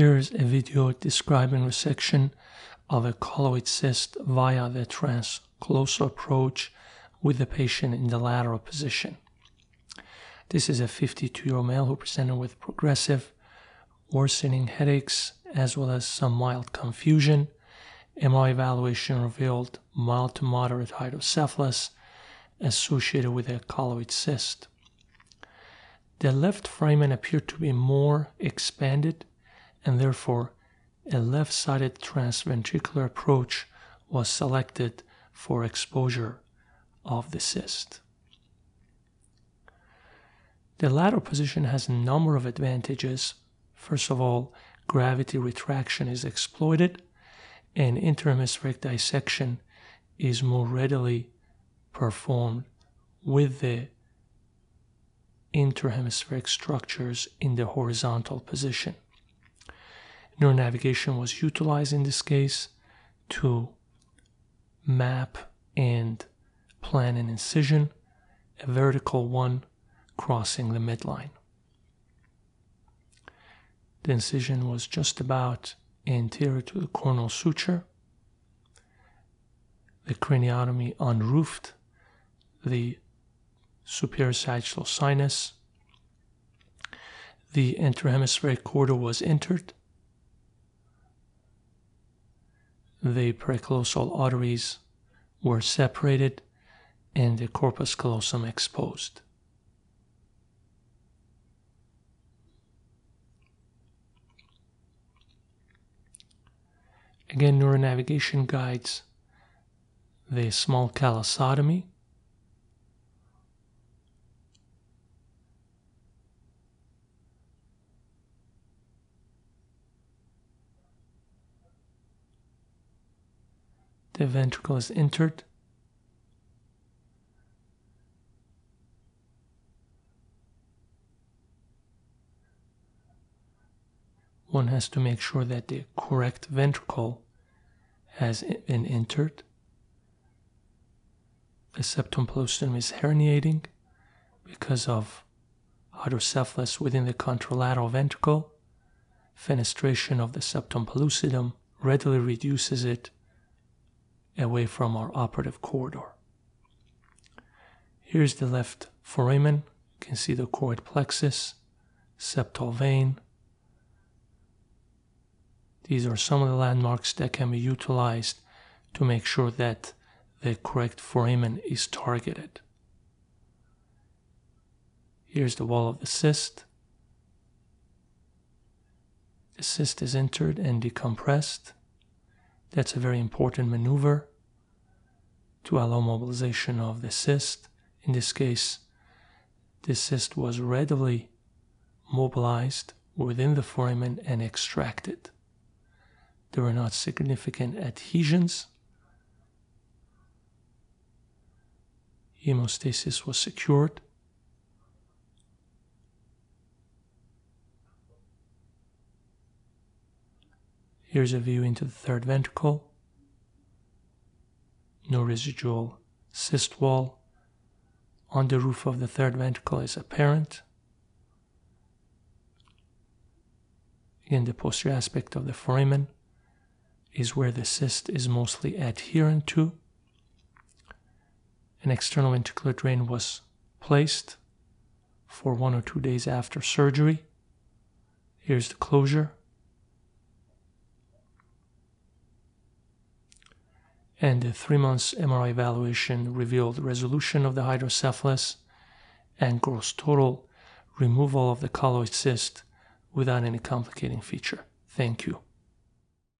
Here's a video describing resection of a colloid cyst via the transcallosal approach with the patient in the lateral position. This is a 52 year old male who presented with progressive worsening headaches as well as some mild confusion. MRI evaluation revealed mild to moderate hydrocephalus associated with a colloid cyst. The left foramen appeared to be more expanded and therefore a left-sided transventricular approach was selected for exposure of the cyst. The lateral position has a number of advantages. First of all, gravity retraction is exploited and interhemispheric dissection is more readily performed with the interhemispheric structures in the horizontal position. Neuronavigation was utilized in this case to map and plan an incision, a vertical one crossing the midline. The incision was just about anterior to the coronal suture. The craniotomy unroofed the superior sagittal sinus. The interhemispheric corridor was entered. The pericallosal arteries were separated and the corpus callosum exposed. Again, neuronavigation guides the small callosotomy the ventricle is entered. One has to make sure that the correct ventricle has been entered. The septum pellucidum is herniating because of hydrocephalus within the contralateral ventricle. Fenestration of the septum pellucidum readily reduces it away from our operative corridor. Here's the left foramen. You can see the choroid plexus, septal vein. These are some of the landmarks that can be utilized to make sure that the correct foramen is targeted. Here's the wall of the cyst. The cyst is entered and decompressed. That's a very important maneuver to allow mobilization of the cyst. In this case, the cyst was readily mobilized within the foramen and extracted. There were not significant adhesions. Hemostasis was secured. Here's a view into the third ventricle. No residual cyst wall on the roof of the third ventricle is apparent. Again, the posterior aspect of the foramen is where the cyst is mostly adherent to. An external ventricular drain was placed for one or two days after surgery. Here's the closure. And the three months MRI evaluation revealed resolution of the hydrocephalus and gross total removal of the colloid cyst without any complicating feature. Thank you.